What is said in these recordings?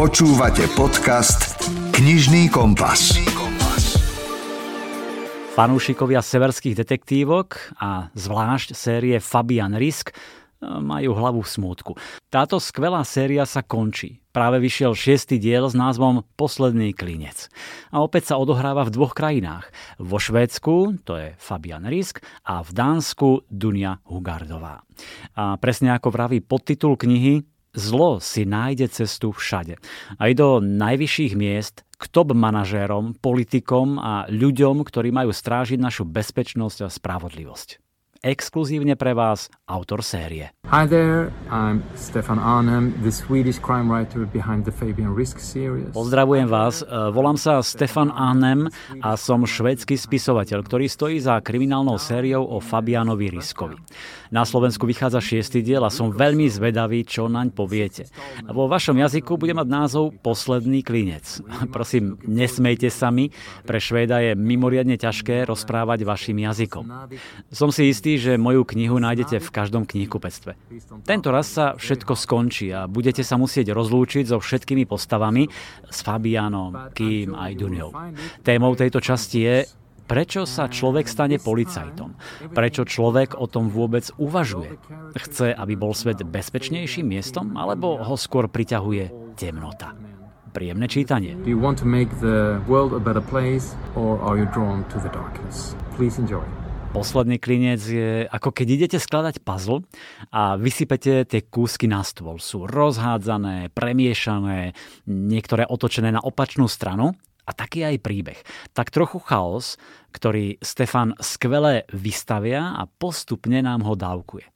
Počúvate podcast Knižný kompas. Fanúšikovia severských detektívok a zvlášť série Fabian Risk majú hlavu v smútku. Táto skvelá séria sa končí. Práve vyšiel šiestý diel s názvom Posledný klinec. A opäť sa odohráva v dvoch krajinách. Vo Švédsku, to je Fabian Risk, a v Dánsku Dunia Hugardová. A presne ako vraví podtitul knihy, Zlo si nájde cestu všade. Aj do najvyšších miest, k top manažérom, politikom a ľuďom, ktorí majú strážiť našu bezpečnosť a spravodlivosť exkluzívne pre vás autor série. Hi there, I'm Stefan Arnhem, the Swedish crime writer behind the Fabian Risk series. Pozdravujem vás, e, volám sa Stefan Arnhem a som švédsky spisovateľ, ktorý stojí za kriminálnou sériou o Fabianovi Riskovi. Na Slovensku vychádza šiestý diel a som veľmi zvedavý, čo naň poviete. Vo vašom jazyku bude mať názov Posledný klinec. Prosím, nesmejte sa mi, pre Švéda je mimoriadne ťažké rozprávať vašim jazykom. Som si istý, istý, že moju knihu nájdete v každom knihkupectve. Tento raz sa všetko skončí a budete sa musieť rozlúčiť so všetkými postavami, s Fabianom, Kým aj Duniou. Témou tejto časti je, prečo sa človek stane policajtom? Prečo človek o tom vôbec uvažuje? Chce, aby bol svet bezpečnejším miestom, alebo ho skôr priťahuje temnota? Príjemné čítanie. Do you want to make the world a better place or are you drawn to the darkness? Please enjoy. Posledný klinec je ako keď idete skladať puzzle a vysypete tie kúsky na stôl. Sú rozhádzané, premiešané, niektoré otočené na opačnú stranu a taký aj príbeh. Tak trochu chaos, ktorý Stefan skvele vystavia a postupne nám ho dávkuje.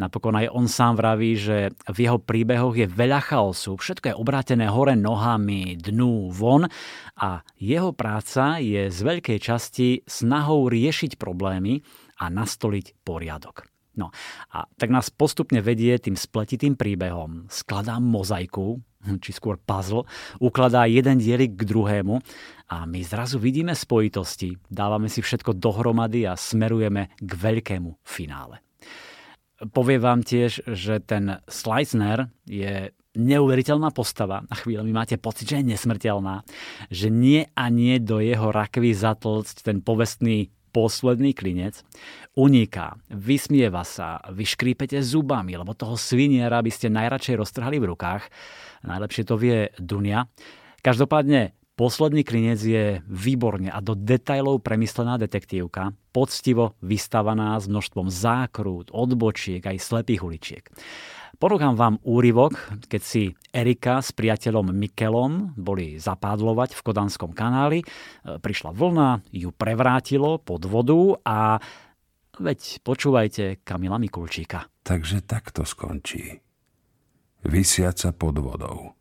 Napokon aj on sám vraví, že v jeho príbehoch je veľa chaosu, všetko je obrátené hore nohami, dnu, von a jeho práca je z veľkej časti snahou riešiť problémy a nastoliť poriadok. No a tak nás postupne vedie tým spletitým príbehom. Skladá mozaiku, hm, či skôr puzzle, ukladá jeden dielik k druhému a my zrazu vidíme spojitosti, dávame si všetko dohromady a smerujeme k veľkému finále. Povie vám tiež, že ten Sleisner je neuveriteľná postava. Na chvíľu mi máte pocit, že je nesmrteľná. Že nie a nie do jeho rakvy zatlcť ten povestný posledný klinec, uniká, vysmieva sa, vyškrípete zubami, lebo toho sviniera by ste najradšej roztrhali v rukách. Najlepšie to vie Dunia. Každopádne Posledný klinec je výborne a do detajlov premyslená detektívka, poctivo vystavaná s množstvom zákrút, odbočiek aj slepých uličiek. Ponúkam vám úryvok, keď si Erika s priateľom Mikelom boli zapádlovať v Kodanskom kanáli. E, prišla vlna, ju prevrátilo pod vodu a veď počúvajte Kamila Mikulčíka. Takže takto skončí. Vysiaca pod vodou.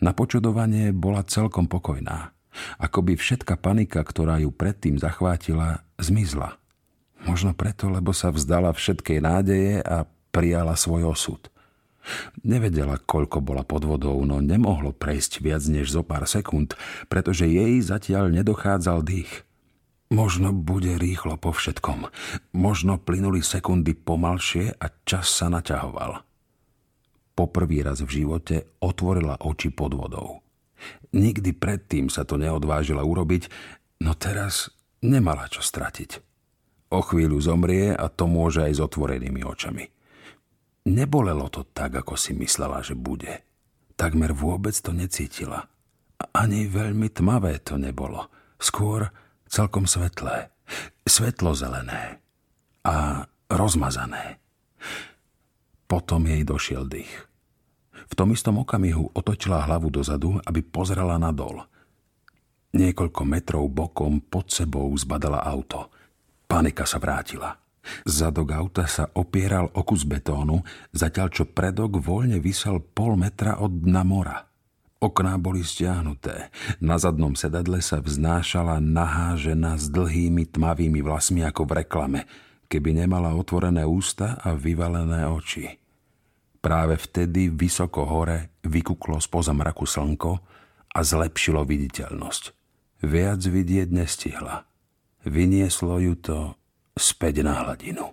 Na počudovanie bola celkom pokojná. Ako by všetka panika, ktorá ju predtým zachvátila, zmizla. Možno preto, lebo sa vzdala všetkej nádeje a prijala svoj osud. Nevedela, koľko bola pod vodou, no nemohlo prejsť viac než zo pár sekúnd, pretože jej zatiaľ nedochádzal dých. Možno bude rýchlo po všetkom. Možno plynuli sekundy pomalšie a čas sa naťahoval. Poprvý raz v živote otvorila oči pod vodou. Nikdy predtým sa to neodvážila urobiť, no teraz nemala čo stratiť. O chvíľu zomrie a to môže aj s otvorenými očami. Nebolelo to tak, ako si myslela, že bude. Takmer vôbec to necítila. Ani veľmi tmavé to nebolo. Skôr celkom svetlé. Svetlo zelené. A rozmazané. Potom jej došiel dých. V tom istom okamihu otočila hlavu dozadu, aby pozrela nadol. Niekoľko metrov bokom pod sebou zbadala auto. Panika sa vrátila. Zadok auta sa opieral o kus betónu, zatiaľ čo predok voľne vysel pol metra od dna mora. Okná boli stiahnuté. Na zadnom sedadle sa vznášala nahá žena s dlhými tmavými vlasmi ako v reklame, keby nemala otvorené ústa a vyvalené oči. Práve vtedy vysoko hore vykuklo spoza mraku slnko a zlepšilo viditeľnosť. Viac vidieť nestihla. Vynieslo ju to späť na hladinu.